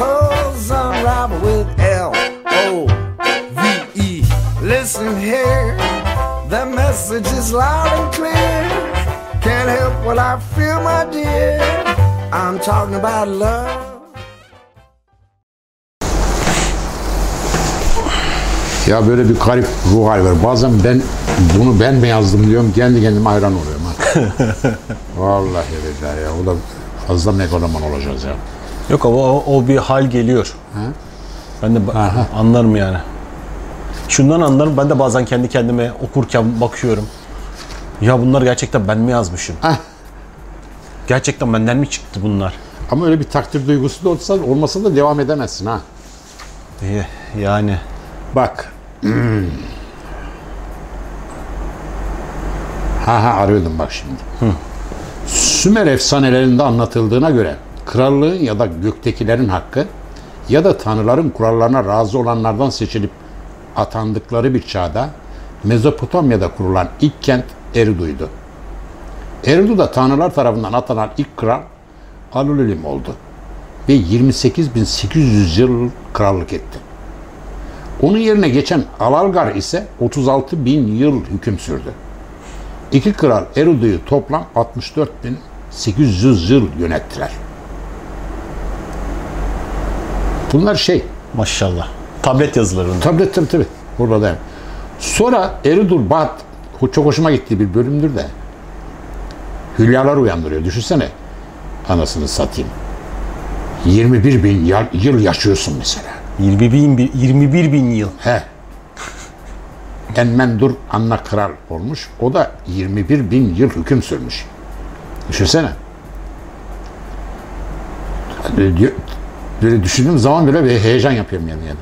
unravel with L O V E. Listen here, the message is loud and clear. Can't help what I feel, my dear. I'm talking about love. Ya böyle bir garip ruh hali var. Bazen ben bunu ben mi yazdım diyorum. Kendi kendime hayran oluyorum. Ha. Vallahi billahi ya. O da fazla megaloman olacağız ya. Yok ama o, o bir hal geliyor. Ben de ba- anlarım yani. Şundan anlarım. Ben de bazen kendi kendime okurken bakıyorum. Ya bunlar gerçekten ben mi yazmışım? Heh. Gerçekten benden mi çıktı bunlar? Ama öyle bir takdir duygusu da olsa, olmasa da devam edemezsin ha. İyi, Yani Bak. Hmm. Ha ha arıyordum bak şimdi. Sümer efsanelerinde anlatıldığına göre krallığın ya da göktekilerin hakkı ya da tanrıların kurallarına razı olanlardan seçilip atandıkları bir çağda Mezopotamya'da kurulan ilk kent Eridu'ydu. Eridu da tanrılar tarafından atanan ilk kral Alulilim oldu ve 28.800 yıl krallık etti. Onun yerine geçen Alalgar ise 36 bin yıl hüküm sürdü. İki kral Eridu'yu toplam 64.800 yıl yönettiler. Bunlar şey, maşallah. Tablet yazılarında. tablet tabii tabii. Burada da. Sonra Eridur Bat, çok hoşuma gittiği bir bölümdür de. Hülyalar uyandırıyor. Düşünsene. Anasını satayım. 21 bin yıl, yıl yaşıyorsun mesela. 21 bin, 21 bin yıl. He. Enmendur Anna Kral olmuş. O da 21 bin yıl hüküm sürmüş. Düşünsene. Böyle, böyle düşündüğüm zaman bile bir heyecan yapıyorum yani. yani.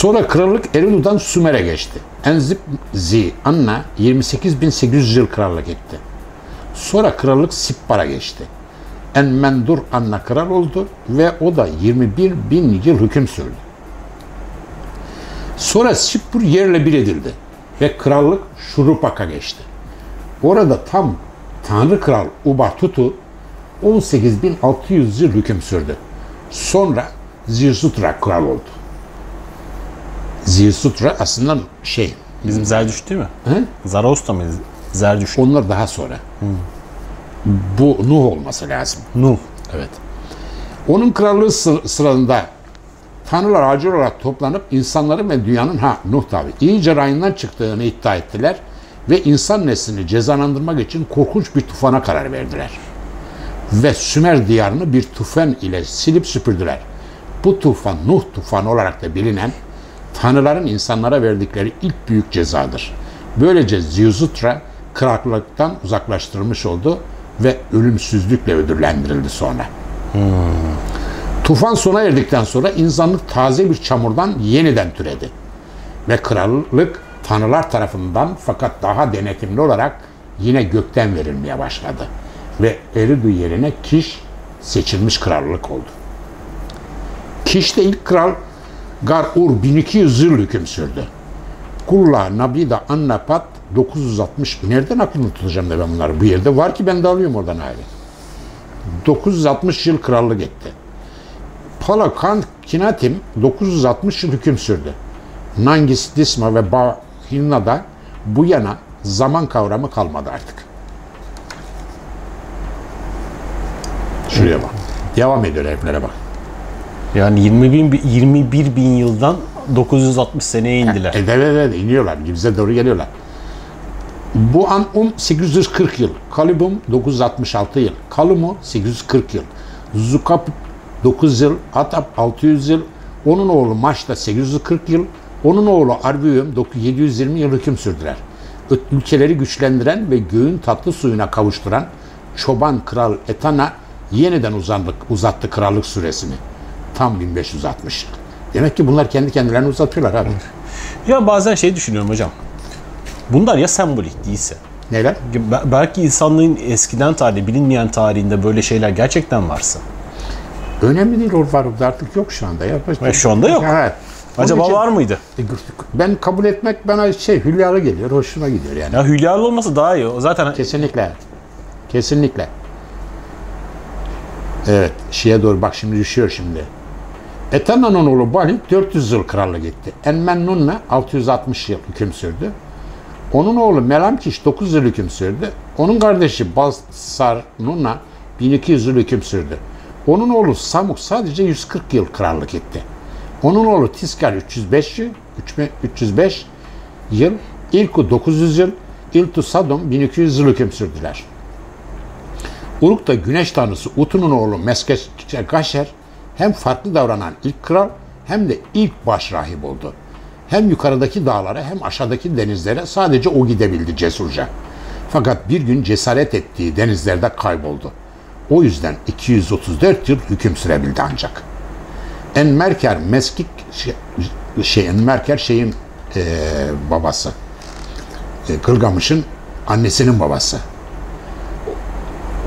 Sonra krallık Eridu'dan Sümer'e geçti. Enzip Zi Anna 28.800 yıl krallık etti. Sonra krallık Sippar'a geçti. Enmendur Anna kral oldu ve o da 21 bin yıl hüküm sürdü. Sonra Sippur yerle bir edildi ve krallık Şurupak'a geçti. Orada tam Tanrı Kral Ubatutu 18.600 yıl hüküm sürdü. Sonra Zirsutra kral oldu. Zirsutra aslında şey, Bizim Zerdüşt değil mi? Hı? Zaraostra mı? Zerdüşt. onlar daha sonra. Bu Nuh olması lazım. Nuh. Evet. Onun krallığı sı- sırasında tanrılar acil olarak toplanıp insanların ve dünyanın ha Nuh tabi iyice rayından çıktığını iddia ettiler ve insan neslini cezalandırmak için korkunç bir tufana karar verdiler. Ve Sümer diyarını bir tufan ile silip süpürdüler. Bu tufan Nuh tufanı olarak da bilinen tanrıların insanlara verdikleri ilk büyük cezadır. Böylece Ziusutra krallıktan uzaklaştırılmış oldu ve ölümsüzlükle ödüllendirildi sonra. Tufan sona erdikten sonra insanlık taze bir çamurdan yeniden türedi. Ve krallık tanrılar tarafından fakat daha denetimli olarak yine gökten verilmeye başladı. Ve Eridu yerine Kiş seçilmiş krallık oldu. Kiş'te ilk kral Gar-Ur 1200 yıl hüküm sürdü. Kulla, Nabida, Annapat 960. Nereden aklımı tutacağım da ben bunları? Bu yerde var ki ben de alıyorum oradan ayrı. 960 yıl krallık etti. Palakan Kinatim 960 yıl hüküm sürdü. Nangis, Disma ve Bahinna'da bu yana zaman kavramı kalmadı artık. Şuraya bak. Devam ediyor heriflere bak. Yani 20 bin, 21 bin yıldan 960 seneye indiler. E, evet, evet, iniyorlar. Bize doğru geliyorlar. Bu an um 840 yıl. Kalibum 966 yıl. Kalumu 840 yıl. Zukap 9 yıl. Atap 600 yıl. Onun oğlu Maşta 840 yıl. Onun oğlu Arbium 720 yıl hüküm sürdüler. Ülkeleri güçlendiren ve göğün tatlı suyuna kavuşturan çoban kral Etana yeniden uzandık, uzattı krallık süresini. Tam 1560 yıl. Demek ki bunlar kendi kendilerini uzatıyorlar abi. Ya bazen şey düşünüyorum hocam. Bunlar ya sembolik değilse. Neler? Be- Belki insanlığın eskiden tarihi, bilinmeyen tarihinde böyle şeyler gerçekten varsa. Önemli değil o var artık yok şu anda. Ya. Ve şu anda yok. Onun Acaba için- var mıydı? E, Ben kabul etmek bana şey hülyalı geliyor, hoşuma gidiyor yani. Ya hülyalı olması daha iyi. O zaten Kesinlikle. Kesinlikle. Evet, şeye doğru bak şimdi düşüyor şimdi. Etana'nın oğlu Balin 400 yıl krallık etti. Enmennunna 660 yıl hüküm sürdü. Onun oğlu Melamkiş 9 yıl hüküm sürdü. Onun kardeşi Balsar Nunna 1200 yıl hüküm sürdü. Onun oğlu Samuk sadece 140 yıl krallık etti. Onun oğlu Tiskar 305 yıl, 305 yıl, İlku 900 yıl, İltu Sadom 1200 yıl hüküm sürdüler. Uruk'ta güneş tanrısı Utu'nun oğlu Meskeşer hem farklı davranan ilk kral hem de ilk baş rahip oldu. Hem yukarıdaki dağlara hem aşağıdaki denizlere sadece o gidebildi cesurca. Fakat bir gün cesaret ettiği denizlerde kayboldu. O yüzden 234 yıl hüküm sürebildi ancak. Enmerker Meskik şey, şey Enmerker şeyin eee, babası. E, Gılgamış'ın annesinin babası.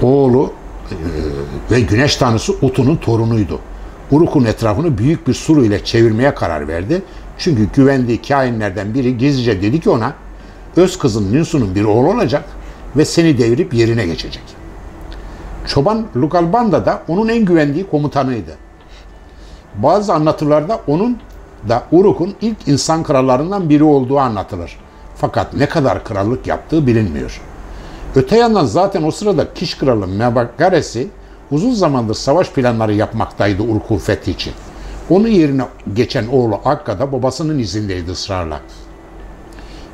Oğlu e, ve güneş tanrısı Utu'nun torunuydu. Uruk'un etrafını büyük bir suru ile çevirmeye karar verdi. Çünkü güvendiği kainlerden biri gizlice dedi ki ona öz kızın Ninsu'nun bir oğlu olacak ve seni devirip yerine geçecek. Çoban Lugalbanda da onun en güvendiği komutanıydı. Bazı anlatılarda onun da Uruk'un ilk insan krallarından biri olduğu anlatılır. Fakat ne kadar krallık yaptığı bilinmiyor. Öte yandan zaten o sırada Kiş kralı Mebagaresi uzun zamandır savaş planları yapmaktaydı Uruk'un fethi için. Onun yerine geçen oğlu Akka da babasının izindeydi ısrarla.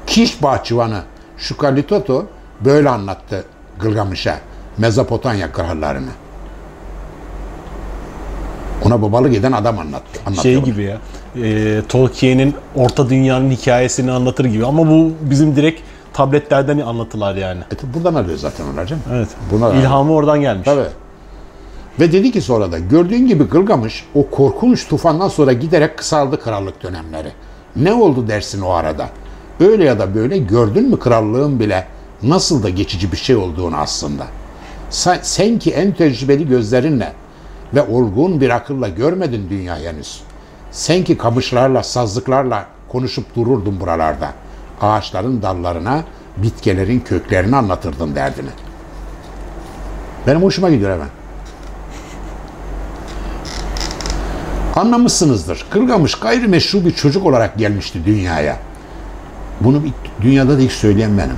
Kiş bahçıvanı Şukalitoto böyle anlattı Gılgamış'a Mezopotamya krallarını. Ona babalık eden adam anlattı. şey anlatıyor. gibi ya. e, Tolkien'in Orta Dünya'nın hikayesini anlatır gibi. Ama bu bizim direkt tabletlerden anlatılar yani. E, buradan alıyor zaten canım. Evet. Buna İlhamı oradan gelmiş. Tabii. Ve dedi ki sonra da gördüğün gibi Gılgamış o korkunç tufandan sonra giderek kısaldı krallık dönemleri. Ne oldu dersin o arada? Öyle ya da böyle gördün mü krallığın bile nasıl da geçici bir şey olduğunu aslında. Sen, sen ki en tecrübeli gözlerinle ve olgun bir akılla görmedin dünya henüz. Sen ki kamışlarla, sazlıklarla konuşup dururdun buralarda. Ağaçların dallarına, bitkilerin köklerini anlatırdın derdini. Benim hoşuma gidiyor hemen. Anlamışsınızdır. Gılgamış gayrimeşru bir çocuk olarak gelmişti dünyaya. Bunu bir- dünyada da ilk söyleyen benim.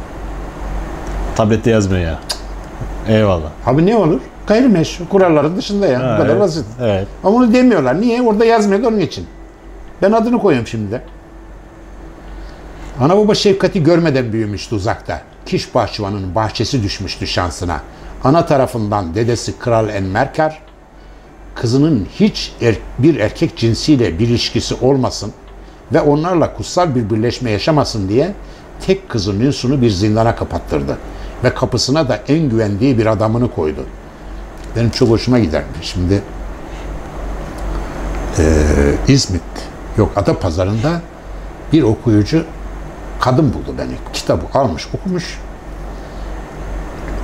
Tablette yazmıyor ya. Eyvallah. Abi ne olur? Gayrimeşru. Kuralların dışında ya. Ha, Bu kadar evet, basit. evet. Ama onu demiyorlar. Niye? Orada yazmıyor onun için. Ben adını koyuyorum şimdi de. Ana baba şefkati görmeden büyümüştü uzakta. Kiş bahçıvanın bahçesi düşmüştü şansına. Ana tarafından dedesi Kral Enmerkar, kızının hiç er- bir erkek cinsiyle bir ilişkisi olmasın ve onlarla kutsal bir birleşme yaşamasın diye tek kızı Nilsun'u bir zindana kapattırdı. Ve kapısına da en güvendiği bir adamını koydu. Benim çok hoşuma gider. Şimdi eee, İzmit, yok Adapazarı'nda bir okuyucu kadın buldu beni. Kitabı almış, okumuş.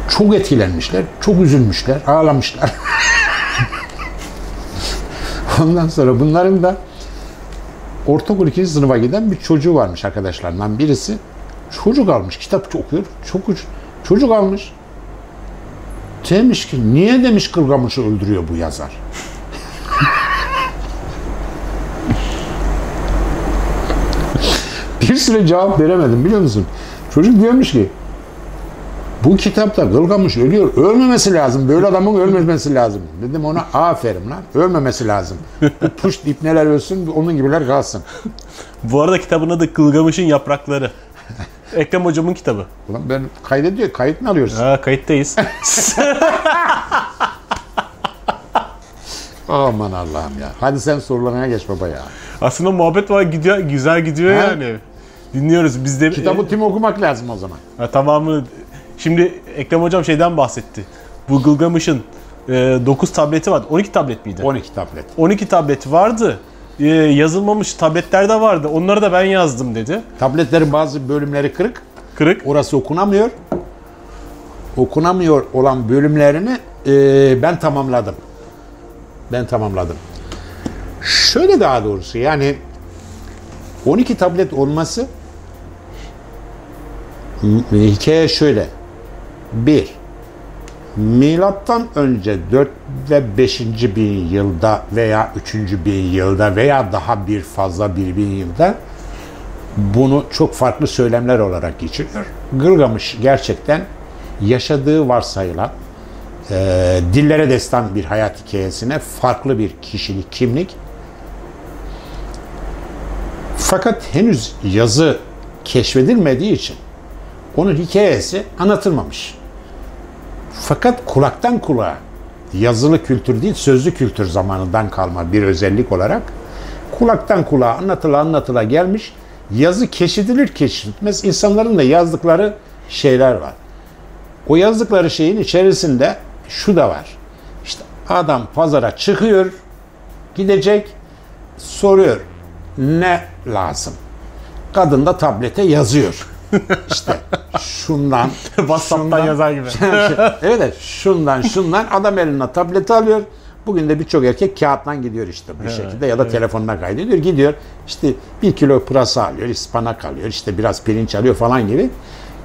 Çok etkilenmişler, çok üzülmüşler, ağlamışlar. Ondan sonra bunların da ortaokul ikinci sınıfa giden bir çocuğu varmış arkadaşlarından birisi. Çocuk almış, kitap okuyor. Çok çocuk almış. Demiş ki niye demiş Gılgamış'ı öldürüyor bu yazar? Bir süre cevap veremedim biliyor musun? Çocuk diyormuş ki bu kitapta Gılgamış ölüyor. Ölmemesi lazım. Böyle adamın ölmemesi lazım. Dedim ona aferin lan. Ölmemesi lazım. Bu puş ipneler ölsün, onun gibiler kalsın. Bu arada kitabın adı Gılgamış'ın Yaprakları. Ekrem hocamın kitabı. Ulan ben kaydediyor. Kayıt mı alıyoruz? Ha, kayıttayız. Aman Allah'ım ya. Hadi sen sorularına geç baba ya. Aslında muhabbet var gidiyor, güzel gidiyor Ha? yani. Dinliyoruz biz de. Kitabı tim okumak lazım o zaman. Ha, tamamını. Şimdi Ekrem hocam şeyden bahsetti. Bu Gılgamış'ın 9 tableti vardı. 12 tablet miydi? 12 tablet. 12 tableti vardı. E, yazılmamış tabletler de vardı. Onları da ben yazdım dedi. Tabletlerin bazı bölümleri kırık. Kırık. Orası okunamıyor. Okunamıyor olan bölümlerini e, ben tamamladım. Ben tamamladım. Şöyle daha doğrusu yani 12 tablet olması hikaye şöyle. Bir, milattan önce 4 ve 5. bin yılda veya 3. bin yılda veya daha bir fazla bir bin yılda bunu çok farklı söylemler olarak geçiriyor. Gılgamış gerçekten yaşadığı varsayılan e, dillere destan bir hayat hikayesine farklı bir kişilik, kimlik. Fakat henüz yazı keşfedilmediği için onun hikayesi anlatılmamış. Fakat kulaktan kulağa yazılı kültür değil sözlü kültür zamanından kalma bir özellik olarak kulaktan kulağa anlatıla anlatıla gelmiş yazı keşfedilir keşfedilmez insanların da yazdıkları şeyler var. O yazdıkları şeyin içerisinde şu da var. İşte adam pazara çıkıyor, gidecek, soruyor ne lazım? Kadın da tablete yazıyor. İşte şundan, WhatsApp'tan şundan- yazar gibi. evet, evet, şundan şundan adam eline tableti alıyor. Bugün de birçok erkek kağıttan gidiyor işte bir şekilde ya da telefonuna kaydediyor. Gidiyor işte bir kilo pırasa alıyor, ıspanak alıyor, işte biraz pirinç alıyor falan gibi.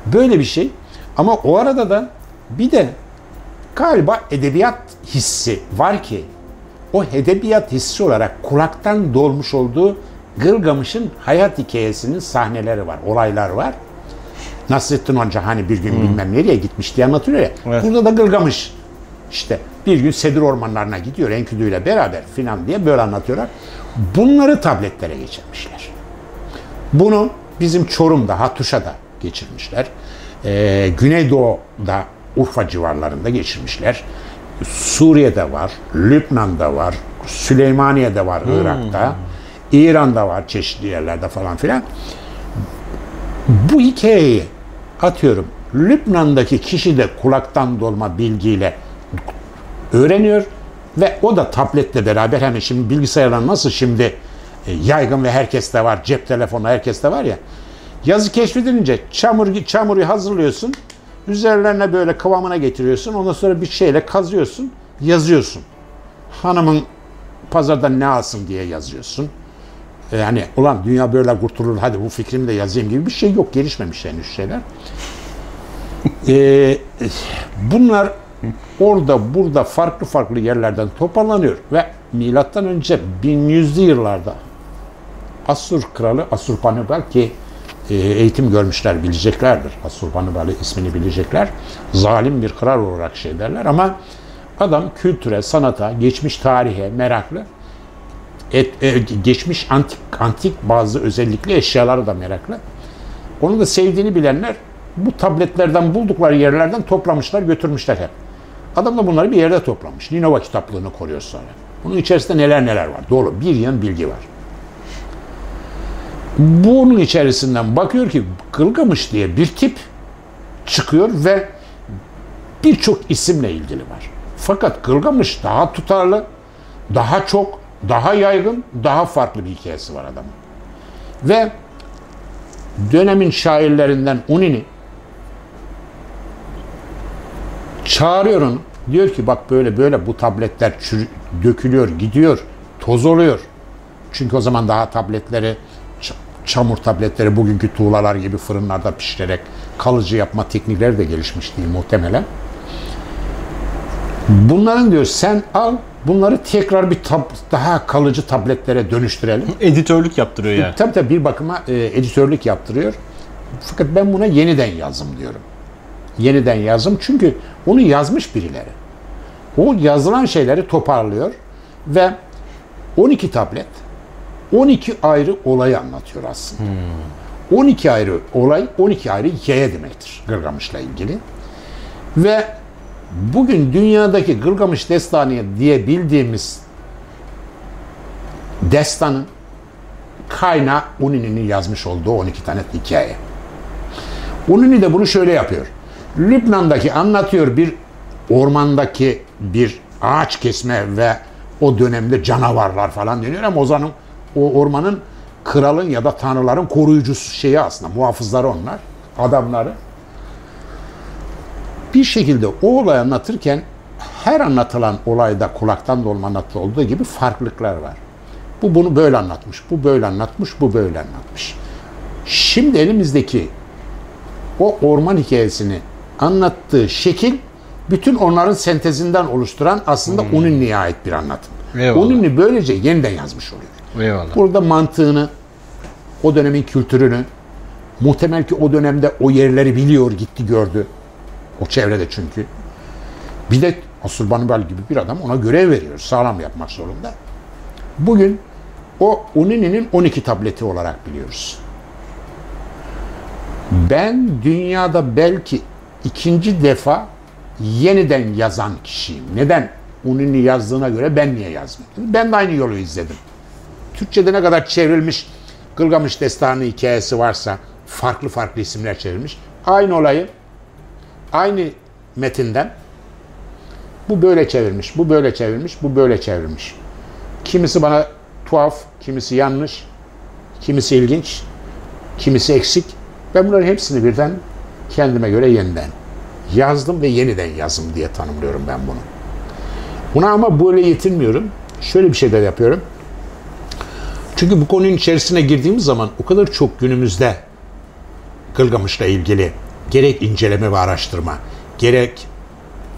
Böyle bir şey. Ama o arada da bir de galiba edebiyat hissi var ki o edebiyat hissi olarak kulaktan dolmuş olduğu Gılgamış'ın hayat hikayesinin sahneleri var, olaylar var. Nasrettin Hoca hani bir gün bilmem nereye gitmiş diye anlatıyor ya. Evet. Burada da Gılgamış işte bir gün Sedir ormanlarına gidiyor Enküdü ile beraber filan diye böyle anlatıyorlar. Bunları tabletlere geçirmişler. Bunu bizim Çorum'da, Hatuşa'da geçirmişler. Ee, Güneydoğu'da, Urfa civarlarında geçirmişler. Suriye'de var, Lübnan'da var, Süleymaniye'de var, Irak'ta, İran'da var çeşitli yerlerde falan filan. Bu hikayeyi atıyorum Lübnan'daki kişi de kulaktan dolma bilgiyle öğreniyor ve o da tabletle beraber hani şimdi bilgisayarlar nasıl şimdi e, yaygın ve herkeste var cep telefonu herkeste var ya yazı keşfedilince çamur çamuru hazırlıyorsun üzerlerine böyle kıvamına getiriyorsun ondan sonra bir şeyle kazıyorsun yazıyorsun hanımın pazardan ne alsın diye yazıyorsun yani ulan dünya böyle kurtulur hadi bu fikrimi de yazayım gibi bir şey yok gelişmemiş henüz şeyler Ee, bunlar orada burada farklı farklı yerlerden toparlanıyor ve milattan önce 1100'lü yıllarda Asur kralı Asurbanipal ki e, eğitim görmüşler bileceklerdir. Asurbanipal'ı ismini bilecekler. Zalim bir kral olarak şey derler ama adam kültüre, sanata, geçmiş tarihe meraklı. Et, e, geçmiş antik antik bazı özellikli eşyalara da meraklı. Onu da sevdiğini bilenler bu tabletlerden buldukları yerlerden toplamışlar, götürmüşler hep. Adam da bunları bir yerde toplamış. Ninova kitaplığını koruyor sonra. Bunun içerisinde neler neler var. Dolu. Bir yığın bilgi var. Bunun içerisinden bakıyor ki Gılgamış diye bir tip çıkıyor ve birçok isimle ilgili var. Fakat Gılgamış daha tutarlı, daha çok, daha yaygın, daha farklı bir hikayesi var adamın. Ve dönemin şairlerinden Unini çağırıyor onu. Diyor ki bak böyle böyle bu tabletler çür- dökülüyor, gidiyor, toz oluyor. Çünkü o zaman daha tabletleri çamur tabletleri bugünkü tuğlalar gibi fırınlarda pişirerek kalıcı yapma teknikleri de gelişmiş değil muhtemelen. Bunların diyor sen al bunları tekrar bir daha kalıcı tabletlere dönüştürelim. Editörlük yaptırıyor yani. Tabii tabii bir bakıma e, editörlük yaptırıyor. Fakat ben buna yeniden yazım diyorum. Yeniden yazım çünkü onu yazmış birileri. O yazılan şeyleri toparlıyor ve 12 tablet 12 ayrı olayı anlatıyor aslında. 12 ayrı olay, 12 ayrı hikaye demektir Gılgamış'la ilgili. Ve bugün dünyadaki Gılgamış Destanı diye bildiğimiz destanın kaynağı Unini'nin yazmış olduğu 12 tane hikaye. Unini de bunu şöyle yapıyor. Lübnan'daki anlatıyor bir ormandaki bir ağaç kesme ve o dönemde canavarlar falan deniyor ama Ozan'ın o ormanın kralın ya da tanrıların koruyucusu şeyi aslında muhafızları onlar adamları bir şekilde o olayı anlatırken her anlatılan olayda kulaktan dolma anlatı olduğu gibi farklılıklar var. Bu bunu böyle anlatmış, bu böyle anlatmış, bu böyle anlatmış. Şimdi elimizdeki o orman hikayesini anlattığı şekil bütün onların sentezinden oluşturan aslında hmm. Uninni'ye ait bir anlatım. Eyvallah. Böylece yeniden yazmış oluyor. Eyvallah. Burada mantığını, o dönemin kültürünü, muhtemel ki o dönemde o yerleri biliyor, gitti gördü. O çevrede çünkü. Bir de Asurbanibal gibi bir adam ona görev veriyor. Sağlam yapmak zorunda. Bugün o Unini'nin 12 tableti olarak biliyoruz. Ben dünyada belki ikinci defa yeniden yazan kişiyim. Neden? Unini yazdığına göre ben niye yazmadım? Ben de aynı yolu izledim. Türkçe'de ne kadar çevrilmiş Gılgamış Destanı hikayesi varsa farklı farklı isimler çevrilmiş. Aynı olayı aynı metinden bu böyle çevirmiş, bu böyle çevirmiş, bu böyle çevirmiş. Kimisi bana tuhaf, kimisi yanlış, kimisi ilginç, kimisi eksik. Ben bunların hepsini birden kendime göre yeniden yazdım ve yeniden yazım diye tanımlıyorum ben bunu. Buna ama böyle yetinmiyorum. Şöyle bir şey de yapıyorum. Çünkü bu konunun içerisine girdiğimiz zaman o kadar çok günümüzde Gılgamış'la ilgili gerek inceleme ve araştırma, gerek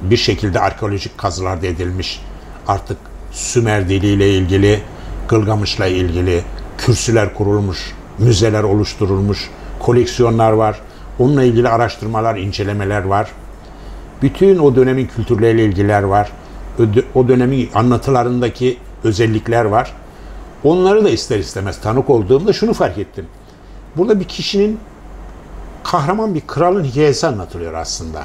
bir şekilde arkeolojik kazılarda edilmiş artık Sümer diliyle ilgili, Gılgamış'la ilgili kürsüler kurulmuş, müzeler oluşturulmuş, koleksiyonlar var. Onunla ilgili araştırmalar, incelemeler var. Bütün o dönemin kültürleriyle ilgiler var. O dönemin anlatılarındaki özellikler var. Onları da ister istemez tanık olduğumda şunu fark ettim. Burada bir kişinin kahraman bir kralın hikayesi anlatılıyor aslında.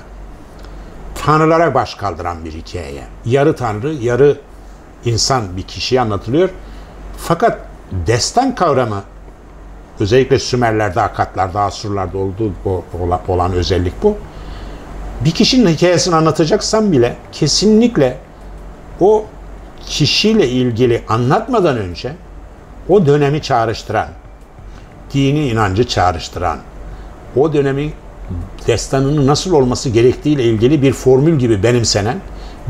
Tanrılara baş kaldıran bir hikaye. Yarı tanrı, yarı insan bir kişiye anlatılıyor. Fakat destan kavramı özellikle Sümerlerde, Akatlarda, Asurlarda olduğu olan özellik bu. Bir kişinin hikayesini anlatacaksan bile kesinlikle o kişiyle ilgili anlatmadan önce o dönemi çağrıştıran, dini inancı çağrıştıran, o dönemin destanının nasıl olması gerektiğiyle ilgili bir formül gibi benimsenen,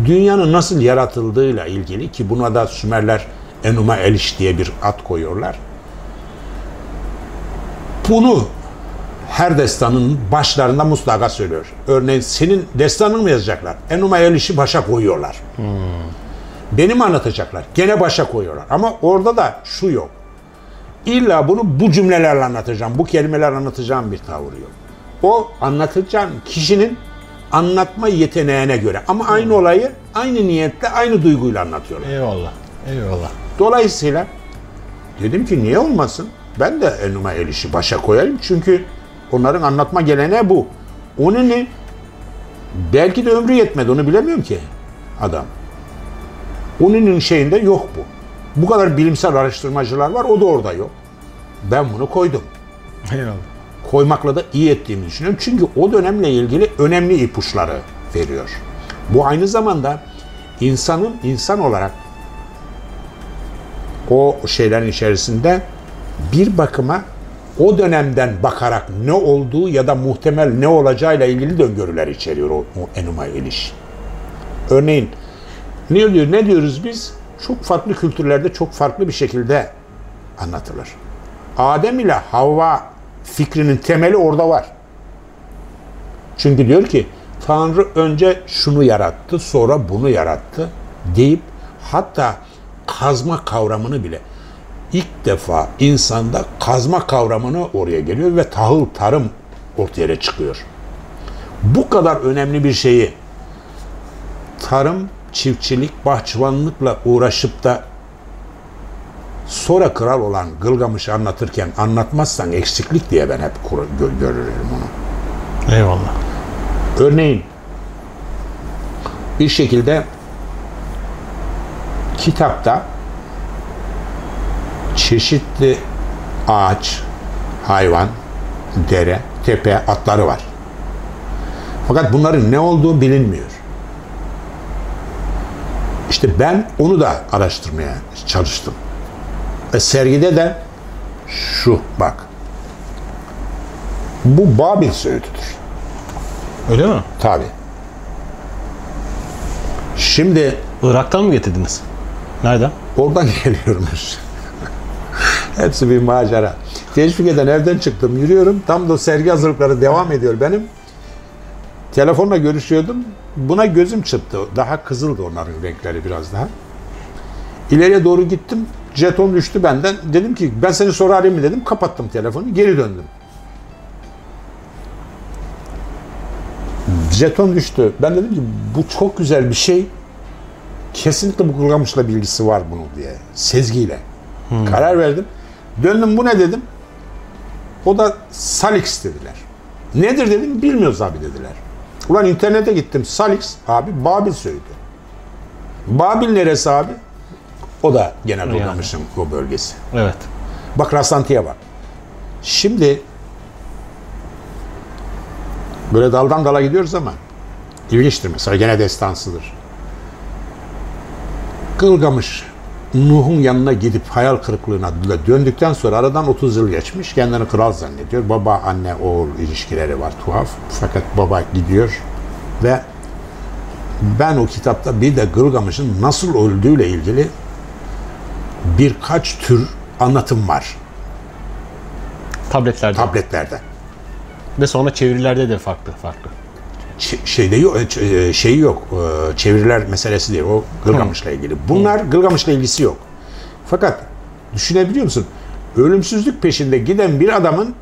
dünyanın nasıl yaratıldığıyla ilgili ki buna da Sümerler Enuma Eliş diye bir ad koyuyorlar. Bunu her destanın başlarında mutlaka söylüyor. Örneğin senin destanını mı yazacaklar? Enuma Eliş'i başa koyuyorlar. Hmm. Benim anlatacaklar. Gene başa koyuyorlar. Ama orada da şu yok. İlla bunu bu cümlelerle anlatacağım, bu kelimeler anlatacağım bir tavır yok. O anlatacağım kişinin anlatma yeteneğine göre. Ama aynı olayı aynı niyetle, aynı duyguyla anlatıyorlar. Eyvallah. Eyvallah. Dolayısıyla dedim ki niye olmasın? Ben de Enuma Eliş'i başa koyayım. Çünkü onların anlatma geleneği bu. Onun ne? Belki de ömrü yetmedi onu bilemiyorum ki adam. Onun şeyinde yok bu. Bu kadar bilimsel araştırmacılar var o da orada yok. Ben bunu koydum. Eyvallah. Koymakla da iyi ettiğimi düşünüyorum. Çünkü o dönemle ilgili önemli ipuçları veriyor. Bu aynı zamanda insanın insan olarak o şeylerin içerisinde bir bakıma o dönemden bakarak ne olduğu ya da muhtemel ne olacağıyla ilgili de öngörüler içeriyor o, o Enuma Eliş. Örneğin ne diyor ne diyoruz biz? Çok farklı kültürlerde çok farklı bir şekilde anlatılır. Adem ile Havva fikrinin temeli orada var. Çünkü diyor ki Tanrı önce şunu yarattı, sonra bunu yarattı deyip hatta kazma kavramını bile ilk defa insanda kazma kavramını oraya geliyor ve tahıl tarım ortaya çıkıyor. Bu kadar önemli bir şeyi tarım, çiftçilik, bahçıvanlıkla uğraşıp da sonra kral olan Gılgamış'ı anlatırken anlatmazsan eksiklik diye ben hep görürüm onu. Eyvallah. Örneğin bir şekilde kitapta çeşitli ağaç, hayvan, dere, tepe, atları var. Fakat bunların ne olduğu bilinmiyor. İşte ben onu da araştırmaya çalıştım. Ve sergide de şu bak. Bu Babil söğütüdür. Öyle mi? Tabi. Şimdi Irak'tan mı getirdiniz? Nereden? oradan geliyormuş. Hepsi bir macera. Teşvikeden evden çıktım, yürüyorum. Tam da sergi hazırlıkları devam ediyor benim. Telefonla görüşüyordum. Buna gözüm çıktı. Daha kızıldı onların renkleri biraz daha. İleriye doğru gittim. Jeton düştü benden. Dedim ki ben seni sonra arayayım mı dedim. Kapattım telefonu. Geri döndüm. Jeton düştü. Ben dedim ki bu çok güzel bir şey. Kesinlikle bu Gılgamış'la bilgisi var bunun diye. Sezgiyle. Karar verdim. Döndüm bu ne dedim. O da Salix dediler. Nedir dedim bilmiyoruz abi dediler. Ulan internete gittim Salix abi Babil söyledi. Babil neresi abi? O da gene Gılgamış'ın o bölgesi. Evet. Bak rastlantıya bak. Şimdi böyle daldan dala gidiyoruz ama ilginçtir mesela gene destansıdır. Gılgamış Nuh'un yanına gidip hayal kırıklığına döndükten sonra aradan 30 yıl geçmiş. Kendini kral zannediyor. Baba, anne, oğul ilişkileri var tuhaf. Fakat baba gidiyor ve ben o kitapta bir de Gılgamış'ın nasıl öldüğüyle ilgili birkaç tür anlatım var Tabletlerde. tabletlerde. Ve sonra çevirilerde de farklı farklı. Şeyde e, şeyi yok. e, Çeviriler meselesi değil. O Gılgamış'la ilgili. Bunlar Gılgamış'la ilgisi yok. Fakat düşünebiliyor musun? Ölümsüzlük peşinde giden bir adamın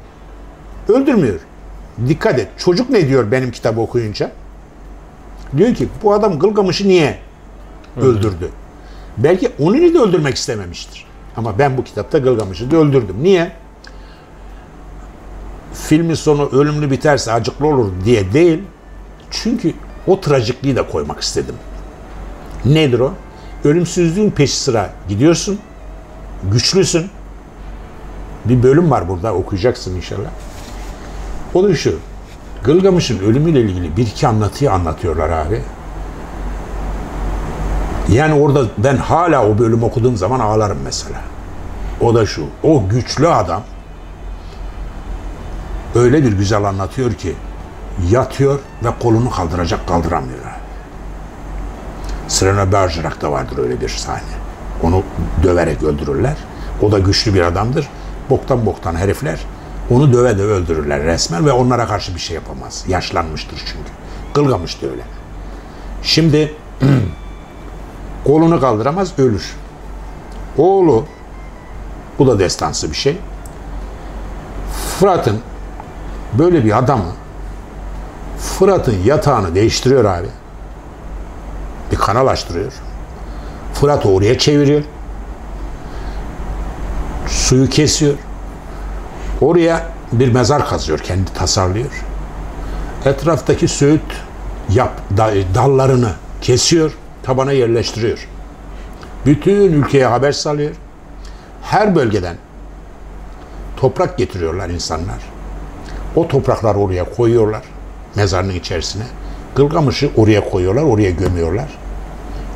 öldürmüyor. Dikkat et. Çocuk ne diyor benim kitabı okuyunca? Diyor ki bu adam Gılgamış'ı niye öldürdü? Belki onu da öldürmek istememiştir. Ama ben bu kitapta Gılgamış'ı da öldürdüm. Niye? filmin sonu ölümlü biterse acıklı olur diye değil. Çünkü o trajikliği de koymak istedim. Nedir o? Ölümsüzlüğün peşi sıra gidiyorsun. Güçlüsün. Bir bölüm var burada okuyacaksın inşallah. O da şu. Gılgamış'ın ölümüyle ilgili bir iki anlatıyı anlatıyorlar abi. Yani orada ben hala o bölüm okuduğum zaman ağlarım mesela. O da şu. O güçlü adam öyle bir güzel anlatıyor ki yatıyor ve kolunu kaldıracak kaldıramıyor. Sirena Bergerak'ta vardır öyle bir sahne. Onu döverek öldürürler. O da güçlü bir adamdır. Boktan boktan herifler onu döve de öldürürler resmen ve onlara karşı bir şey yapamaz. Yaşlanmıştır çünkü. Gılgamış da öyle. Şimdi kolunu kaldıramaz ölür. Oğlu bu da destansı bir şey. Fırat'ın böyle bir adamı Fırat'ın yatağını değiştiriyor abi. Bir kanal açtırıyor. Fırat'ı oraya çeviriyor. Suyu kesiyor. Oraya bir mezar kazıyor. Kendi tasarlıyor. Etraftaki söğüt yap, da- dallarını kesiyor. Tabana yerleştiriyor. Bütün ülkeye haber salıyor. Her bölgeden toprak getiriyorlar insanlar. O toprakları oraya koyuyorlar mezarının içerisine. Gılgamış'ı oraya koyuyorlar, oraya gömüyorlar.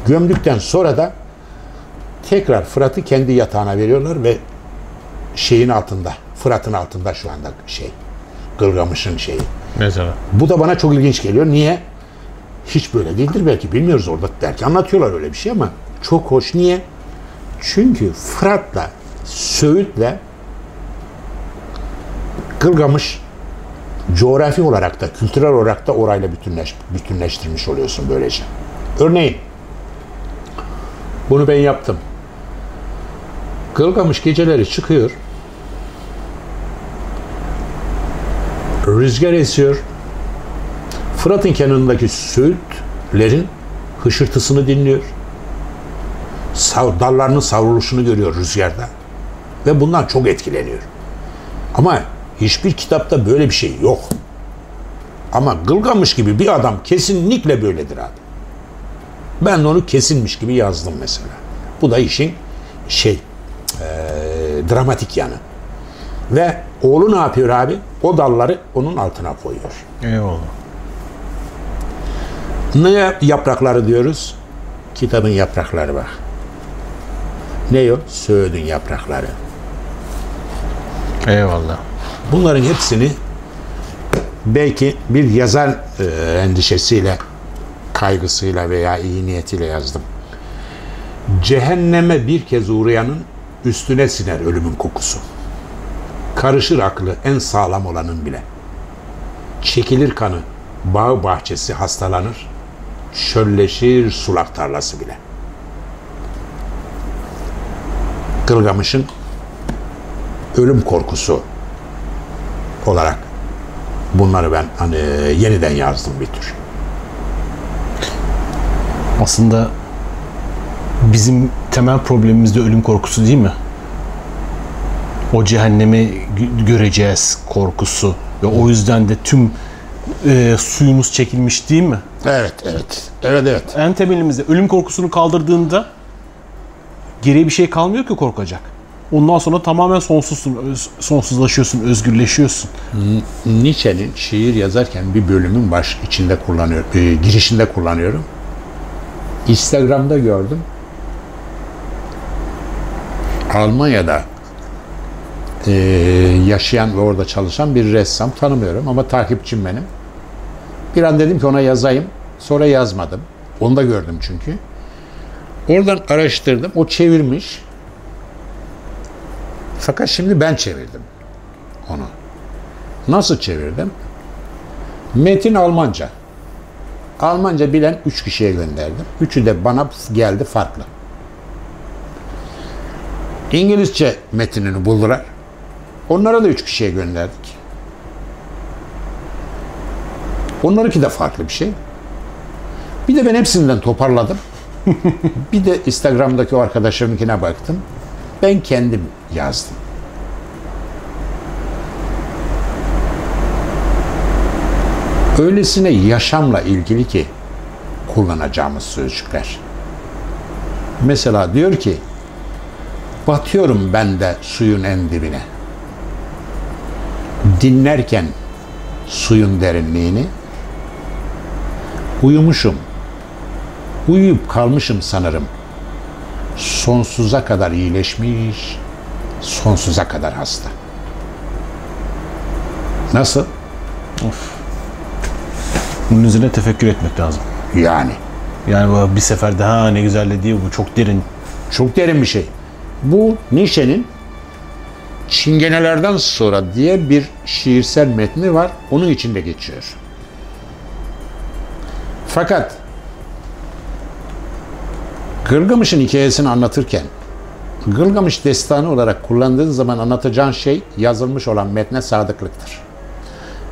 Gömdükten sonra da tekrar Fırat'ı kendi yatağına veriyorlar ve şeyin altında, Fırat'ın altında şu anda şey, Gılgamış'ın şeyi. Mesela. Bu da bana çok ilginç geliyor. Niye? Hiç böyle değildir belki bilmiyoruz orada. Belki anlatıyorlar öyle bir şey ama çok hoş. Niye? Çünkü Fırat'la, Söğüt'le Gılgamış coğrafi olarak da, kültürel olarak da orayla bütünleş, bütünleştirmiş oluyorsun böylece. Örneğin, bunu ben yaptım. Gılgamış geceleri çıkıyor, rüzgar esiyor, Fırat'ın kenarındaki söğütlerin hışırtısını dinliyor. Dallarının savruluşunu görüyor rüzgarda. Ve bundan çok etkileniyor. Ama hiçbir kitapta böyle bir şey yok. Ama Gılgamış gibi bir adam kesinlikle böyledir abi. Ben de onu kesinmiş gibi yazdım mesela. Bu da işin şey eee, dramatik yanı. Ve oğlu ne yapıyor abi? O dalları onun altına koyuyor. Eyvallah. Ne yaprakları diyoruz? Kitabın yaprakları bak. Ne o? Söğüdün yaprakları. Eyvallah. Bunların hepsini belki bir yazar e, endişesiyle, kaygısıyla veya iyi niyetiyle yazdım. Cehenneme bir kez uğrayanın üstüne siner ölümün kokusu. Karışır aklı en sağlam olanın bile. Çekilir kanı, bağ bahçesi hastalanır, şölleşir sulak tarlası bile. Gılgamış'ın ölüm korkusu olarak bunları ben hani yeniden yazdım bir tür. Aslında bizim temel problemimiz de ölüm korkusu değil mi? O cehennemi gö- göreceğiz korkusu ve o yüzden de tüm e, suyumuz çekilmiş değil mi? Evet, evet. Evet, evet. En temelimizde ölüm korkusunu kaldırdığında geriye bir şey kalmıyor ki korkacak. Ondan sonra tamamen sonsuzsun, öz- sonsuzlaşıyorsun, özgürleşiyorsun. Nietzsche'nin şiir yazarken bir bölümün baş içinde kullanıyor, e, girişinde kullanıyorum. Instagram'da gördüm. Almanya'da e, yaşayan ve orada çalışan bir ressam tanımıyorum ama takipçim benim. Bir an dedim ki ona yazayım. Sonra yazmadım. Onu da gördüm çünkü. Oradan araştırdım. O çevirmiş. Fakat şimdi ben çevirdim onu. Nasıl çevirdim? Metin Almanca. Almanca bilen üç kişiye gönderdim. Üçü de bana geldi farklı. İngilizce metinini buldular. Onlara da üç kişiye gönderdik. Onlarınki de farklı bir şey. Bir de ben hepsinden toparladım. bir de Instagram'daki o arkadaşlarımınkine baktım. Ben kendim yazdım. öylesine yaşamla ilgili ki kullanacağımız sözcükler. Mesela diyor ki batıyorum ben de suyun en dibine. Dinlerken suyun derinliğini uyumuşum. Uyuyup kalmışım sanırım. Sonsuza kadar iyileşmiş, sonsuza kadar hasta. Nasıl? Bunun üzerine tefekkür etmek lazım. Yani. Yani bu bir seferde ha ne güzel de değil bu çok derin. Çok derin bir şey. Bu Nietzsche'nin Çingenelerden sonra diye bir şiirsel metni var. Onun içinde geçiyor. Fakat Gılgamış'ın hikayesini anlatırken Gılgamış destanı olarak kullandığın zaman anlatacağın şey yazılmış olan metne sadıklıktır.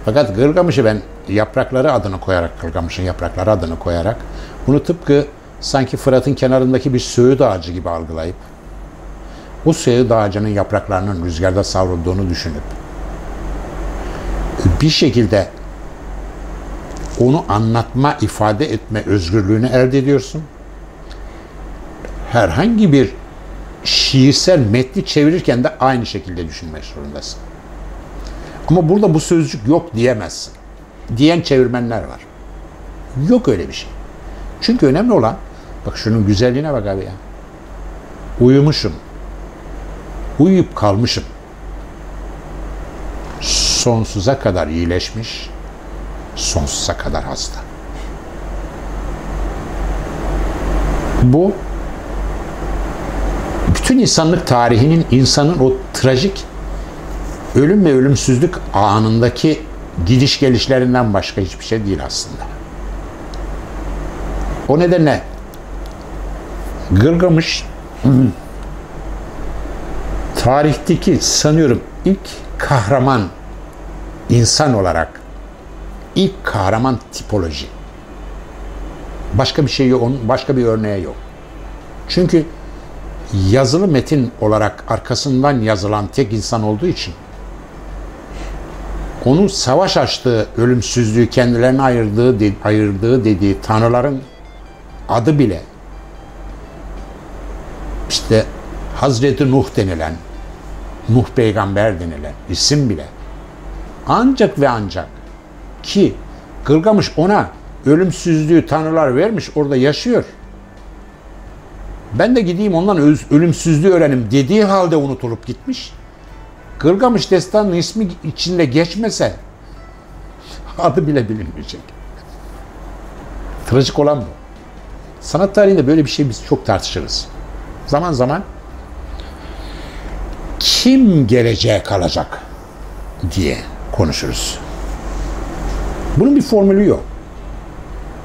Fakat Gılgamış'ı ben yaprakları adını koyarak, Gılgamış'ın yaprakları adını koyarak bunu tıpkı sanki Fırat'ın kenarındaki bir söğüt ağacı gibi algılayıp bu söğüt ağacının yapraklarının rüzgarda savrulduğunu düşünüp bir şekilde onu anlatma, ifade etme özgürlüğünü elde ediyorsun. Herhangi bir şiirsel metni çevirirken de aynı şekilde düşünmek zorundasın. Ama burada bu sözcük yok diyemezsin. Diyen çevirmenler var. Yok öyle bir şey. Çünkü önemli olan, bak şunun güzelliğine bak abi ya. Uyumuşum. Uyuyup kalmışım. Sonsuza kadar iyileşmiş, sonsuza kadar hasta. Bu bütün insanlık tarihinin insanın o trajik ölüm ve ölümsüzlük anındaki gidiş gelişlerinden başka hiçbir şey değil aslında. O nedenle Gılgamış tarihteki sanıyorum ilk kahraman insan olarak ilk kahraman tipoloji. Başka bir şey yok, başka bir örneği yok. Çünkü yazılı metin olarak arkasından yazılan tek insan olduğu için onun savaş açtığı ölümsüzlüğü kendilerine ayırdığı, ayırdığı dediği tanrıların adı bile işte Hazreti Nuh denilen Nuh peygamber denilen isim bile ancak ve ancak ki Gılgamış ona ölümsüzlüğü tanrılar vermiş orada yaşıyor. Ben de gideyim ondan öz- ölümsüzlüğü öğrenim dediği halde unutulup gitmiş. Gılgamış destanının ismi içinde geçmese adı bile bilinmeyecek. Trajik olan bu. Sanat tarihinde böyle bir şey biz çok tartışırız. Zaman zaman kim geleceğe kalacak diye konuşuruz. Bunun bir formülü yok.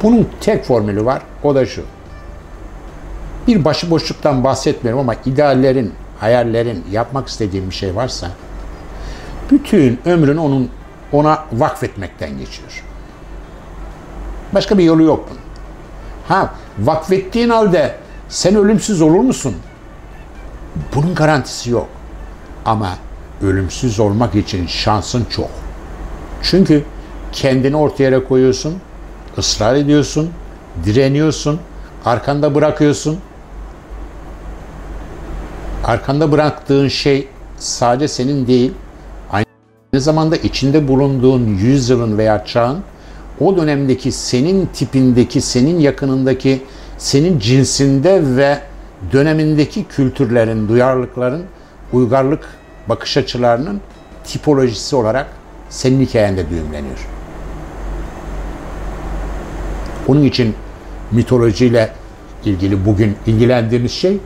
Bunun tek formülü var. O da şu. Bir başıboşluktan bahsetmiyorum ama ideallerin, hayallerin, yapmak istediğin bir şey varsa bütün ömrünü onun ona vakfetmekten geçiyor. Başka bir yolu yok bunun. Ha, vakfettiğin halde sen ölümsüz olur musun? Bunun garantisi yok. Ama ölümsüz olmak için şansın çok. Çünkü kendini ortaya koyuyorsun, ısrar ediyorsun, direniyorsun, arkanda bırakıyorsun. Arkanda bıraktığın şey sadece senin değil, aynı zamanda içinde bulunduğun yüzyılın veya çağın o dönemdeki senin tipindeki, senin yakınındaki, senin cinsinde ve dönemindeki kültürlerin, duyarlılıkların, uygarlık bakış açılarının tipolojisi olarak senin hikayende düğümleniyor. Onun için mitolojiyle ilgili bugün ilgilendiğimiz şey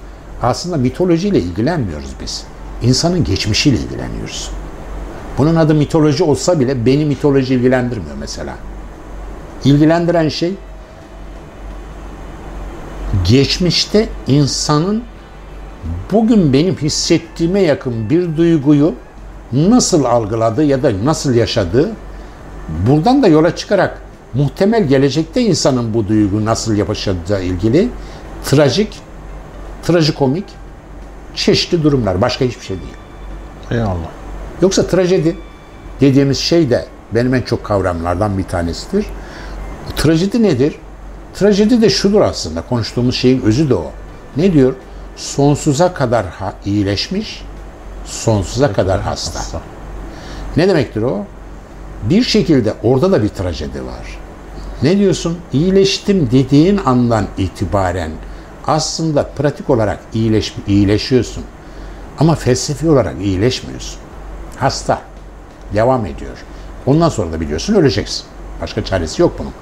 aslında mitolojiyle ilgilenmiyoruz biz. İnsanın geçmişiyle ilgileniyoruz. Bunun adı mitoloji olsa bile beni mitoloji ilgilendirmiyor mesela. İlgilendiren şey geçmişte insanın bugün benim hissettiğime yakın bir duyguyu nasıl algıladığı ya da nasıl yaşadığı buradan da yola çıkarak muhtemel gelecekte insanın bu duygu nasıl yaşadığı ilgili trajik, trajikomik çeşitli durumlar. Başka hiçbir şey değil. Eyvallah. Yoksa trajedi dediğimiz şey de benim en çok kavramlardan bir tanesidir. Trajedi nedir? Trajedi de şudur aslında. Konuştuğumuz şeyin özü de o. Ne diyor? Sonsuza kadar ha- iyileşmiş, sonsuza kadar hasta. Hasta. Ne demektir o? Bir şekilde orada da bir trajedi var. Ne diyorsun? İyileştim dediğin andan itibaren aslında pratik olarak iyileş, iyileşiyorsun. Ama felsefi olarak iyileşmiyorsun. Hasta. Devam ediyor. Ondan sonra da biliyorsun öleceksin. Başka çaresi yok bunun.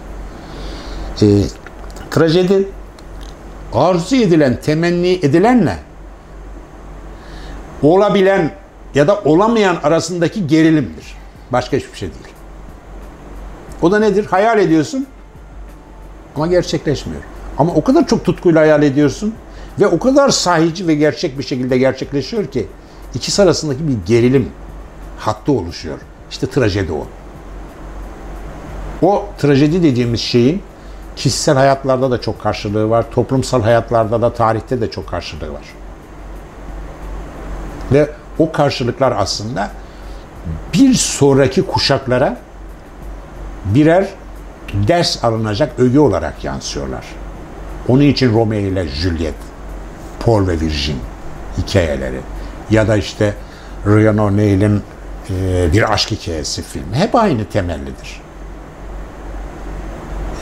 Ee, trajedi arzu edilen, temenni edilenle olabilen ya da olamayan arasındaki gerilimdir. Başka hiçbir şey değil. O da nedir? Hayal ediyorsun ama gerçekleşmiyor. Ama o kadar çok tutkuyla hayal ediyorsun ve o kadar sahici ve gerçek bir şekilde gerçekleşiyor ki ikisi arasındaki bir gerilim hattı oluşuyor. İşte trajedi o. O trajedi dediğimiz şeyin kişisel hayatlarda da çok karşılığı var. Toplumsal hayatlarda da tarihte de çok karşılığı var. Ve o karşılıklar aslında bir sonraki kuşaklara birer ders alınacak öge olarak yansıyorlar. Onun için Romeo ile Juliet, Paul ve Virgin hikayeleri ya da işte Ryan O'Neill'in e, bir aşk hikayesi filmi hep aynı temellidir.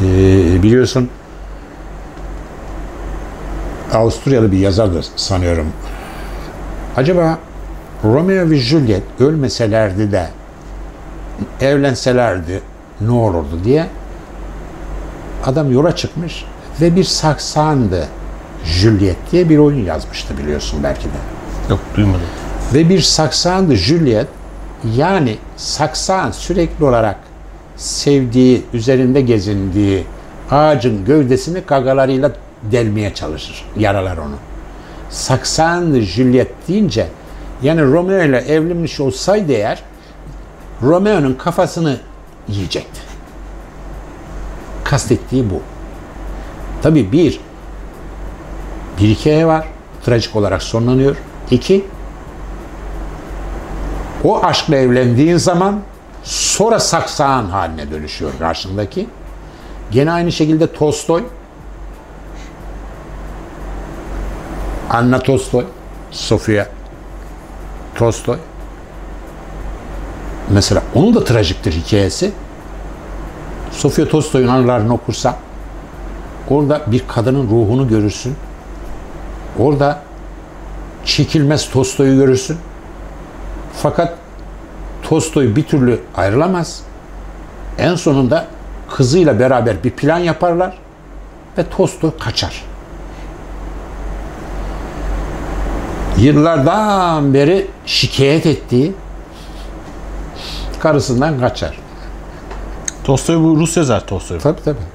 E, biliyorsun Avusturyalı bir yazar da sanıyorum. Acaba Romeo ve Juliet ölmeselerdi de evlenselerdi ne olurdu diye adam yola çıkmış ve bir saksandı Juliet diye bir oyun yazmıştı biliyorsun belki de. Yok duymadım. Ve bir saksandı Juliet yani saksan sürekli olarak sevdiği, üzerinde gezindiği ağacın gövdesini kagalarıyla delmeye çalışır. Yaralar onu. Saksandı Juliet deyince yani Romeo ile evlenmiş olsaydı eğer Romeo'nun kafasını yiyecekti. Kastettiği bu. Tabii bir, bir hikaye var. Trajik olarak sonlanıyor. İki, o aşkla evlendiğin zaman sonra saksağın haline dönüşüyor karşındaki. Gene aynı şekilde Tolstoy, Anna Tolstoy, Sofia Tolstoy. Mesela onun da trajiktir hikayesi. Sofia Tolstoy'un anılarını okursan orada bir kadının ruhunu görürsün. Orada çekilmez Tolstoy'u görürsün. Fakat Tolstoy bir türlü ayrılamaz. En sonunda kızıyla beraber bir plan yaparlar ve Tolstoy kaçar. Yıllardan beri şikayet ettiği karısından kaçar. Tolstoy bu Rus yazar Tolstoy. Tabii tabii.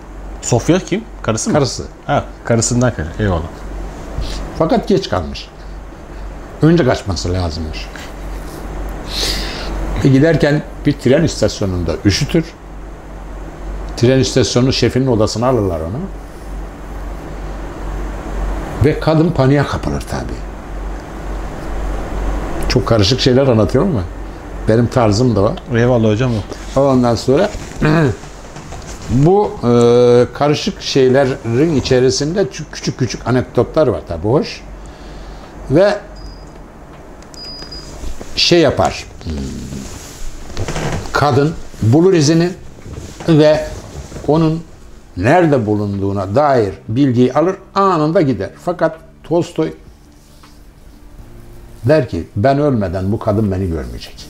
Sofya kim? Karısı mı? Karısı. Ha, karısından kaçar. Eyvallah. Fakat geç kalmış. Önce kaçması lazımmış. Ve giderken bir tren istasyonunda üşütür. Tren istasyonu şefinin odasına alırlar onu. Ve kadın paniğe kapılır tabi. Çok karışık şeyler anlatıyorum ama benim tarzım da var. Eyvallah hocam. Ondan sonra bu e, karışık şeylerin içerisinde çü- küçük küçük anekdotlar var tabi hoş. Ve şey yapar. Kadın bulur izini ve onun nerede bulunduğuna dair bilgiyi alır anında gider. Fakat Tolstoy der ki ben ölmeden bu kadın beni görmeyecek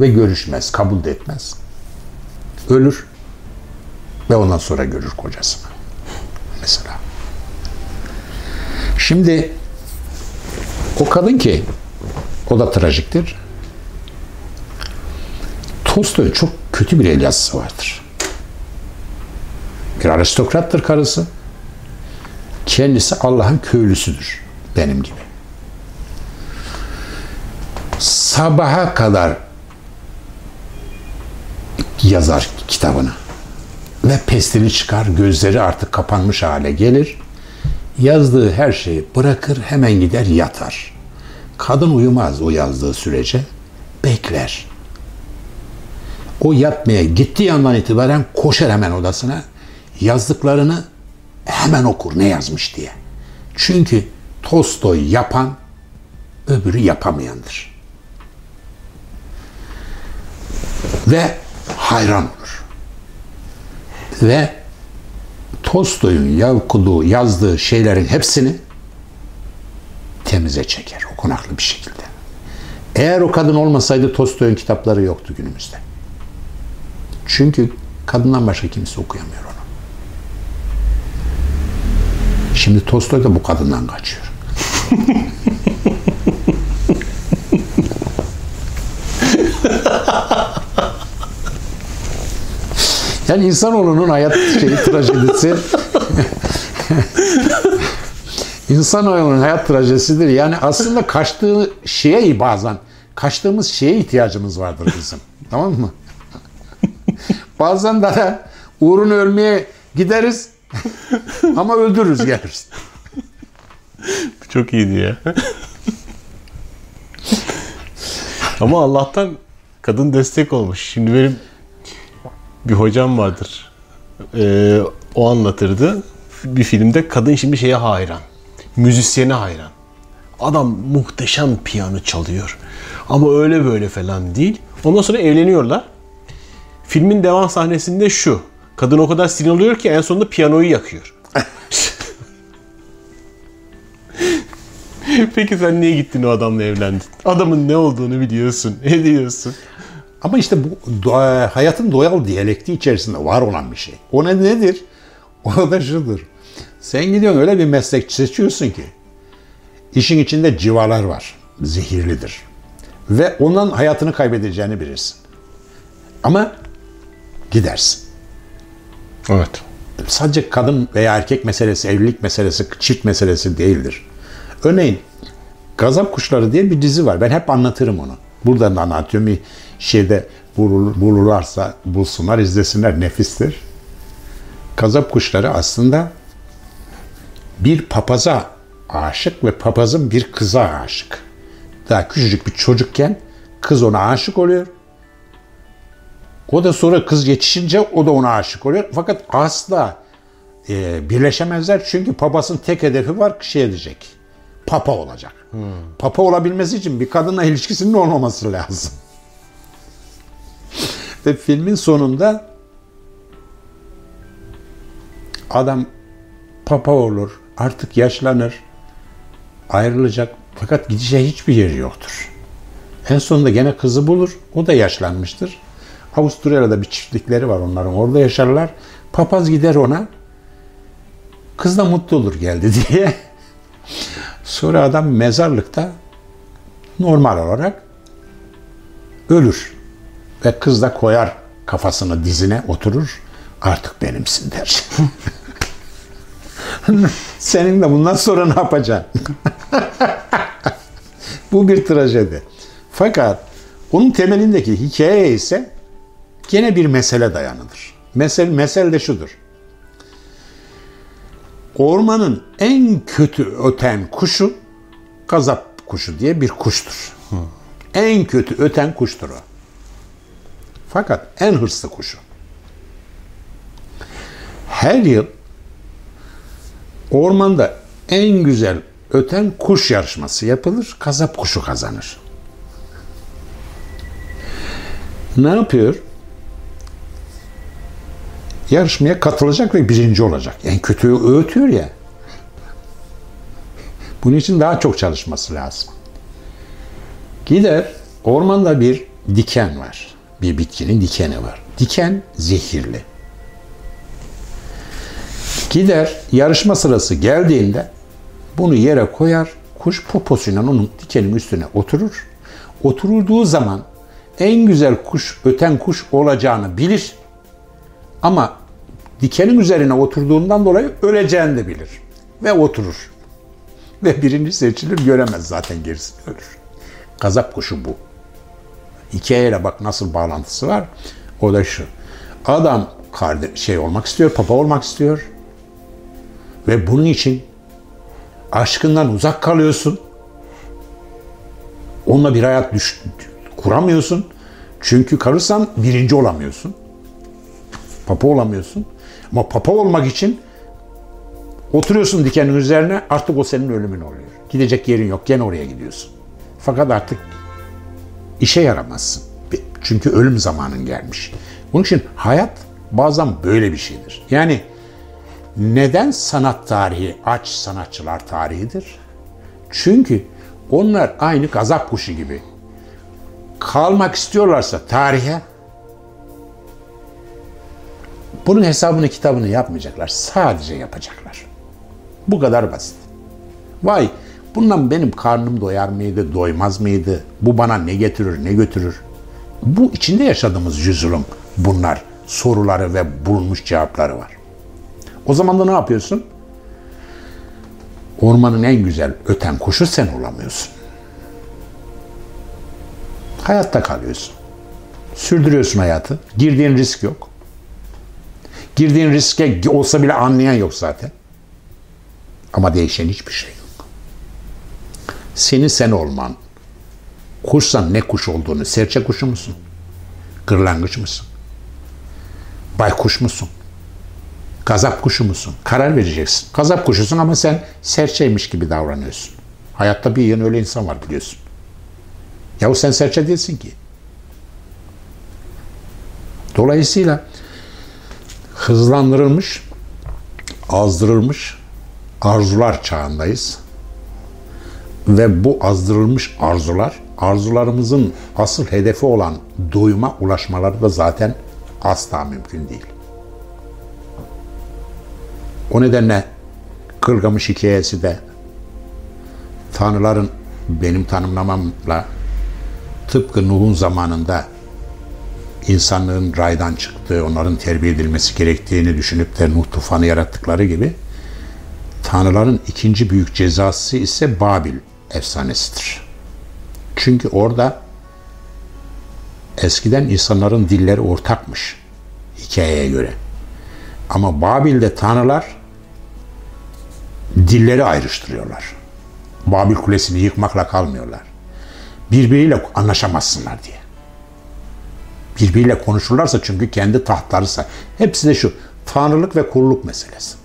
ve görüşmez, kabul de etmez. Ölür ve ondan sonra görür kocasını. Mesela. Şimdi o kadın ki o da trajiktir. Tolstoy'un çok kötü bir el yazısı vardır. Bir aristokrattır karısı. Kendisi Allah'ın köylüsüdür. Benim gibi. Sabaha kadar yazar kitabını. Ve pestini çıkar, gözleri artık kapanmış hale gelir. Yazdığı her şeyi bırakır, hemen gider yatar. Kadın uyumaz o yazdığı sürece. Bekler. O yatmaya gittiği andan itibaren koşar hemen odasına. Yazdıklarını hemen okur ne yazmış diye. Çünkü Tolstoy yapan, öbürü yapamayandır. Ve hayran olur. Ve Tolstoy'un yazdığı, yazdığı şeylerin hepsini temize çeker okunaklı bir şekilde. Eğer o kadın olmasaydı Tolstoy'un kitapları yoktu günümüzde. Çünkü kadından başka kimse okuyamıyor onu. Şimdi Tolstoy da bu kadından kaçıyor. Yani insanoğlunun hayat şeyi trajedisi insanoğlunun hayat trajedisidir. Yani aslında kaçtığı şeye bazen kaçtığımız şeye ihtiyacımız vardır bizim. tamam mı? bazen de uğruna ölmeye gideriz ama öldürürüz geliriz. Çok iyiydi ya. Ama Allah'tan kadın destek olmuş. Şimdi benim bir hocam vardır. Ee, o anlatırdı. Bir filmde kadın şimdi şeye hayran. Müzisyene hayran. Adam muhteşem piyano çalıyor. Ama öyle böyle falan değil. Ondan sonra evleniyorlar. Filmin devam sahnesinde şu. Kadın o kadar sinir oluyor ki en sonunda piyanoyu yakıyor. Peki sen niye gittin o adamla evlendin? Adamın ne olduğunu biliyorsun, ediyorsun. Ama işte bu hayatın doğal diyalekti içerisinde var olan bir şey. O ne nedir? O da şudur. Sen gidiyorsun öyle bir meslek seçiyorsun ki işin içinde civalar var. Zehirlidir. Ve ondan hayatını kaybedeceğini bilirsin. Ama gidersin. Evet. Sadece kadın veya erkek meselesi, evlilik meselesi, çift meselesi değildir. Örneğin Gazap Kuşları diye bir dizi var. Ben hep anlatırım onu. Buradan da anlatıyorum. Bir şeyde bulur, bulurlarsa bulsunlar, izlesinler. Nefistir. Gazap Kuşları aslında bir papaza aşık ve papazın bir kıza aşık. Daha küçücük bir çocukken kız ona aşık oluyor. O da sonra kız yetişince o da ona aşık oluyor. Fakat asla e, birleşemezler çünkü papasının tek hedefi var şey edecek. Papa olacak. Papa olabilmesi için bir kadınla ilişkisinin olmaması lazım. Ve filmin sonunda adam papa olur, artık yaşlanır, ayrılacak fakat gideceği hiçbir yeri yoktur. En sonunda gene kızı bulur, o da yaşlanmıştır. Avusturya'da bir çiftlikleri var onların, orada yaşarlar. Papaz gider ona, kız da mutlu olur geldi diye. Sonra adam mezarlıkta normal olarak ölür. Ve kız da koyar kafasını dizine oturur. Artık benimsin der. Senin de bundan sonra ne yapacaksın? Bu bir trajedi. Fakat onun temelindeki hikaye ise gene bir mesele dayanılır. Mesele, mesele de şudur. Ormanın en kötü öten kuşu gazap kuşu diye bir kuştur. Hı. En kötü öten kuştur o. Fakat en hırslı kuşu. Her yıl ormanda en güzel öten kuş yarışması yapılır. Gazap kuşu kazanır. Ne yapıyor? Yarışmaya katılacak ve birinci olacak. En kötü öğütüyor ya. Bunun için daha çok çalışması lazım. Gider ormanda bir diken var. Bir bitkinin dikeni var. Diken zehirli. Gider yarışma sırası geldiğinde bunu yere koyar, kuş poposuyla onun dikenin üstüne oturur. Oturulduğu zaman en güzel kuş, öten kuş olacağını bilir. Ama dikenin üzerine oturduğundan dolayı öleceğini de bilir. Ve oturur. Ve birinci seçilir göremez zaten gerisini ölür. Gazap kuşu bu. Hikayeyle bak nasıl bağlantısı var. O da şu. Adam kardeş, şey olmak istiyor, papa olmak istiyor. Ve bunun için aşkından uzak kalıyorsun. Onunla bir hayat düş, kuramıyorsun. Çünkü kalırsan birinci olamıyorsun. Papa olamıyorsun. Ama papa olmak için oturuyorsun dikenin üzerine artık o senin ölümün oluyor. Gidecek yerin yok gene oraya gidiyorsun. Fakat artık işe yaramazsın. Çünkü ölüm zamanın gelmiş. Bunun için hayat bazen böyle bir şeydir. Yani neden sanat tarihi aç sanatçılar tarihidir? Çünkü onlar aynı gazap kuşu gibi. Kalmak istiyorlarsa tarihe bunun hesabını kitabını yapmayacaklar. Sadece yapacaklar. Bu kadar basit. Vay bundan benim karnım doyar mıydı, doymaz mıydı? Bu bana ne getirir, ne götürür? Bu içinde yaşadığımız yüzülüm bunlar. Soruları ve bulunmuş cevapları var. O zaman da ne yapıyorsun? Ormanın en güzel öten kuşu sen olamıyorsun. Hayatta kalıyorsun. Sürdürüyorsun hayatı. Girdiğin risk yok. Girdiğin riske olsa bile anlayan yok zaten. Ama değişen hiçbir şey. Senin sen olman, kuşsan ne kuş olduğunu, serçe kuşu musun? Kırlangıç mısın? Baykuş musun? Gazap kuşu musun? Karar vereceksin. Gazap kuşusun ama sen serçeymiş gibi davranıyorsun. Hayatta bir yığın öyle insan var biliyorsun. Yahu sen serçe değilsin ki. Dolayısıyla hızlandırılmış, azdırılmış arzular çağındayız. Ve bu azdırılmış arzular, arzularımızın asıl hedefi olan doyuma ulaşmaları da zaten asla mümkün değil. O nedenle Kırgamış hikayesi de tanrıların benim tanımlamamla tıpkı Nuh'un zamanında insanlığın raydan çıktığı, onların terbiye edilmesi gerektiğini düşünüp de Nuh tufanı yarattıkları gibi tanrıların ikinci büyük cezası ise Babil efsanesidir. Çünkü orada eskiden insanların dilleri ortakmış hikayeye göre. Ama Babil'de tanrılar dilleri ayrıştırıyorlar. Babil Kulesi'ni yıkmakla kalmıyorlar. Birbiriyle anlaşamazsınlar diye. Birbiriyle konuşurlarsa çünkü kendi tahtlarıysa. Hepsi de şu tanrılık ve kulluk meselesi.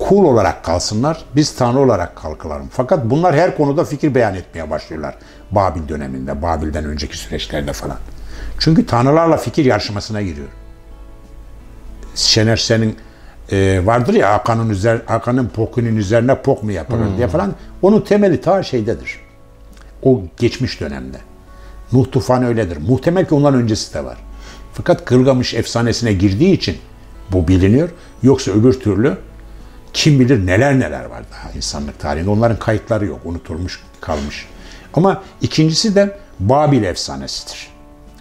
Kul olarak kalsınlar, biz tanrı olarak kalkılalım. Fakat bunlar her konuda fikir beyan etmeye başlıyorlar. Babil döneminde, Babil'den önceki süreçlerde falan. Çünkü tanrılarla fikir yarışmasına giriyor. Şener Şen'in e, vardır ya Hakan'ın üzer, Hakan'ın pokunun üzerine pok mu yapılır diye falan. Onun temeli ta şeydedir. O geçmiş dönemde. Nuh tufanı öyledir. Muhtemel ki ondan öncesi de var. Fakat Gılgamış efsanesine girdiği için bu biliniyor. Yoksa öbür türlü kim bilir neler neler var daha insanlık tarihinde. Onların kayıtları yok. Unutulmuş kalmış. Ama ikincisi de Babil efsanesidir.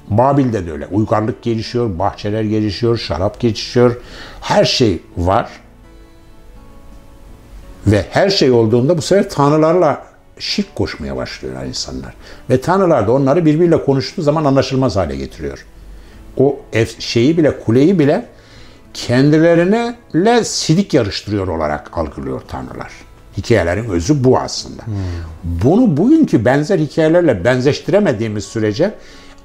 Babil'de de öyle. Uygarlık gelişiyor, bahçeler gelişiyor, şarap gelişiyor. Her şey var. Ve her şey olduğunda bu sefer tanrılarla şirk koşmaya başlıyorlar insanlar. Ve tanrılar da onları birbiriyle konuştuğu zaman anlaşılmaz hale getiriyor. O şeyi bile, kuleyi bile kendilerine le sidik yarıştırıyor olarak algılıyor tanrılar. Hikayelerin özü bu aslında. Bunu bugünkü benzer hikayelerle benzeştiremediğimiz sürece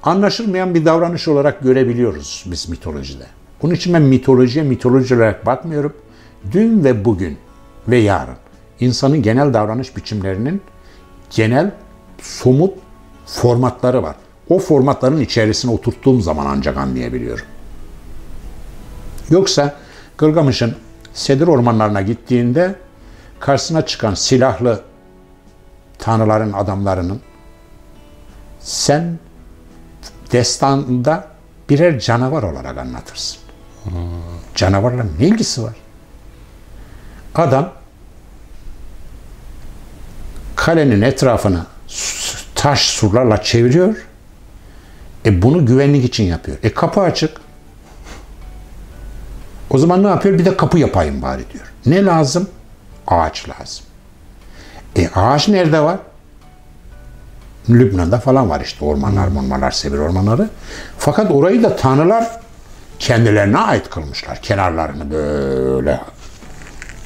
anlaşılmayan bir davranış olarak görebiliyoruz biz mitolojide. Bunun için ben mitolojiye mitoloji olarak bakmıyorum. Dün ve bugün ve yarın insanın genel davranış biçimlerinin genel somut formatları var. O formatların içerisine oturttuğum zaman ancak anlayabiliyorum. Yoksa Gılgamış'ın Sedir ormanlarına gittiğinde karşısına çıkan silahlı tanrıların adamlarının sen destanda birer canavar olarak anlatırsın. Canavarla ne ilgisi var? Adam kalenin etrafını taş surlarla çeviriyor. E bunu güvenlik için yapıyor. E kapı açık. O zaman ne yapıyor? Bir de kapı yapayım bari diyor. Ne lazım? Ağaç lazım. E ağaç nerede var? Lübnan'da falan var işte ormanlar, ormanlar, Sebir ormanları. Fakat orayı da tanrılar kendilerine ait kılmışlar. Kenarlarını böyle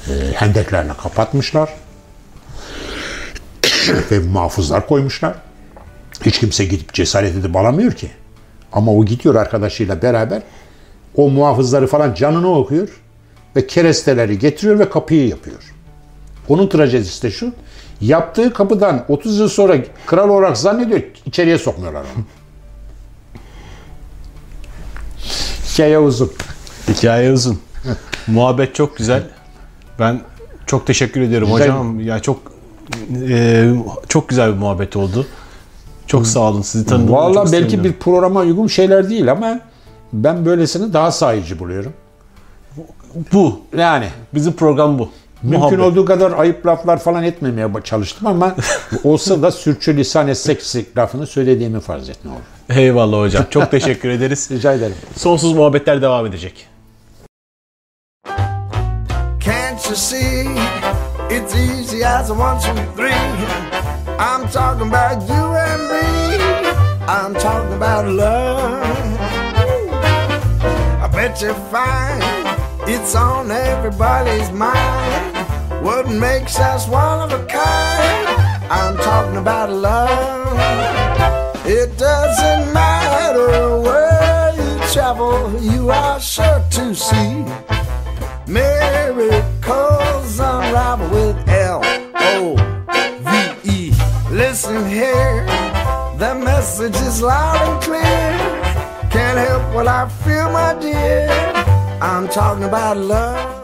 e, hendeklerine kapatmışlar. Ve muhafızlar koymuşlar. Hiç kimse gidip cesaret edip alamıyor ki. Ama o gidiyor arkadaşıyla beraber o muhafızları falan canını okuyor ve keresteleri getiriyor ve kapıyı yapıyor. Onun trajedisi de şu. Yaptığı kapıdan 30 yıl sonra kral olarak zannediyor içeriye sokmuyorlar onu. Hikaye uzun. Hikaye uzun. Muhabbet çok güzel. Ben çok teşekkür ediyorum Güzel. hocam. Ya çok e, çok güzel bir muhabbet oldu. Çok sağ olun. Sizi tanıdığıma Valla çok belki sevindim. bir programa uygun şeyler değil ama ben böylesini daha sahici buluyorum. bu. Yani Bizim program bu. mümkün Muhabbet. olduğu kadar ayıp laflar falan etmemeye çalıştım ama olsa da sürçülisan etsek lafını söylediğimi farz et ne olur. Eyvallah hocam. Çok teşekkür ederiz. Rica ederim. Sonsuz muhabbetler devam edecek. Can't you see? It's easy as a one, two, three. I'm talking about you and me. I'm talking about love. Bet you find it's on everybody's mind. What makes us one of a kind? I'm talking about love. It doesn't matter where you travel, you are sure to see. Miracles unravel with L O V E. Listen here, the message is loud and clear. Can't help what I feel, my dear. I'm talking about love.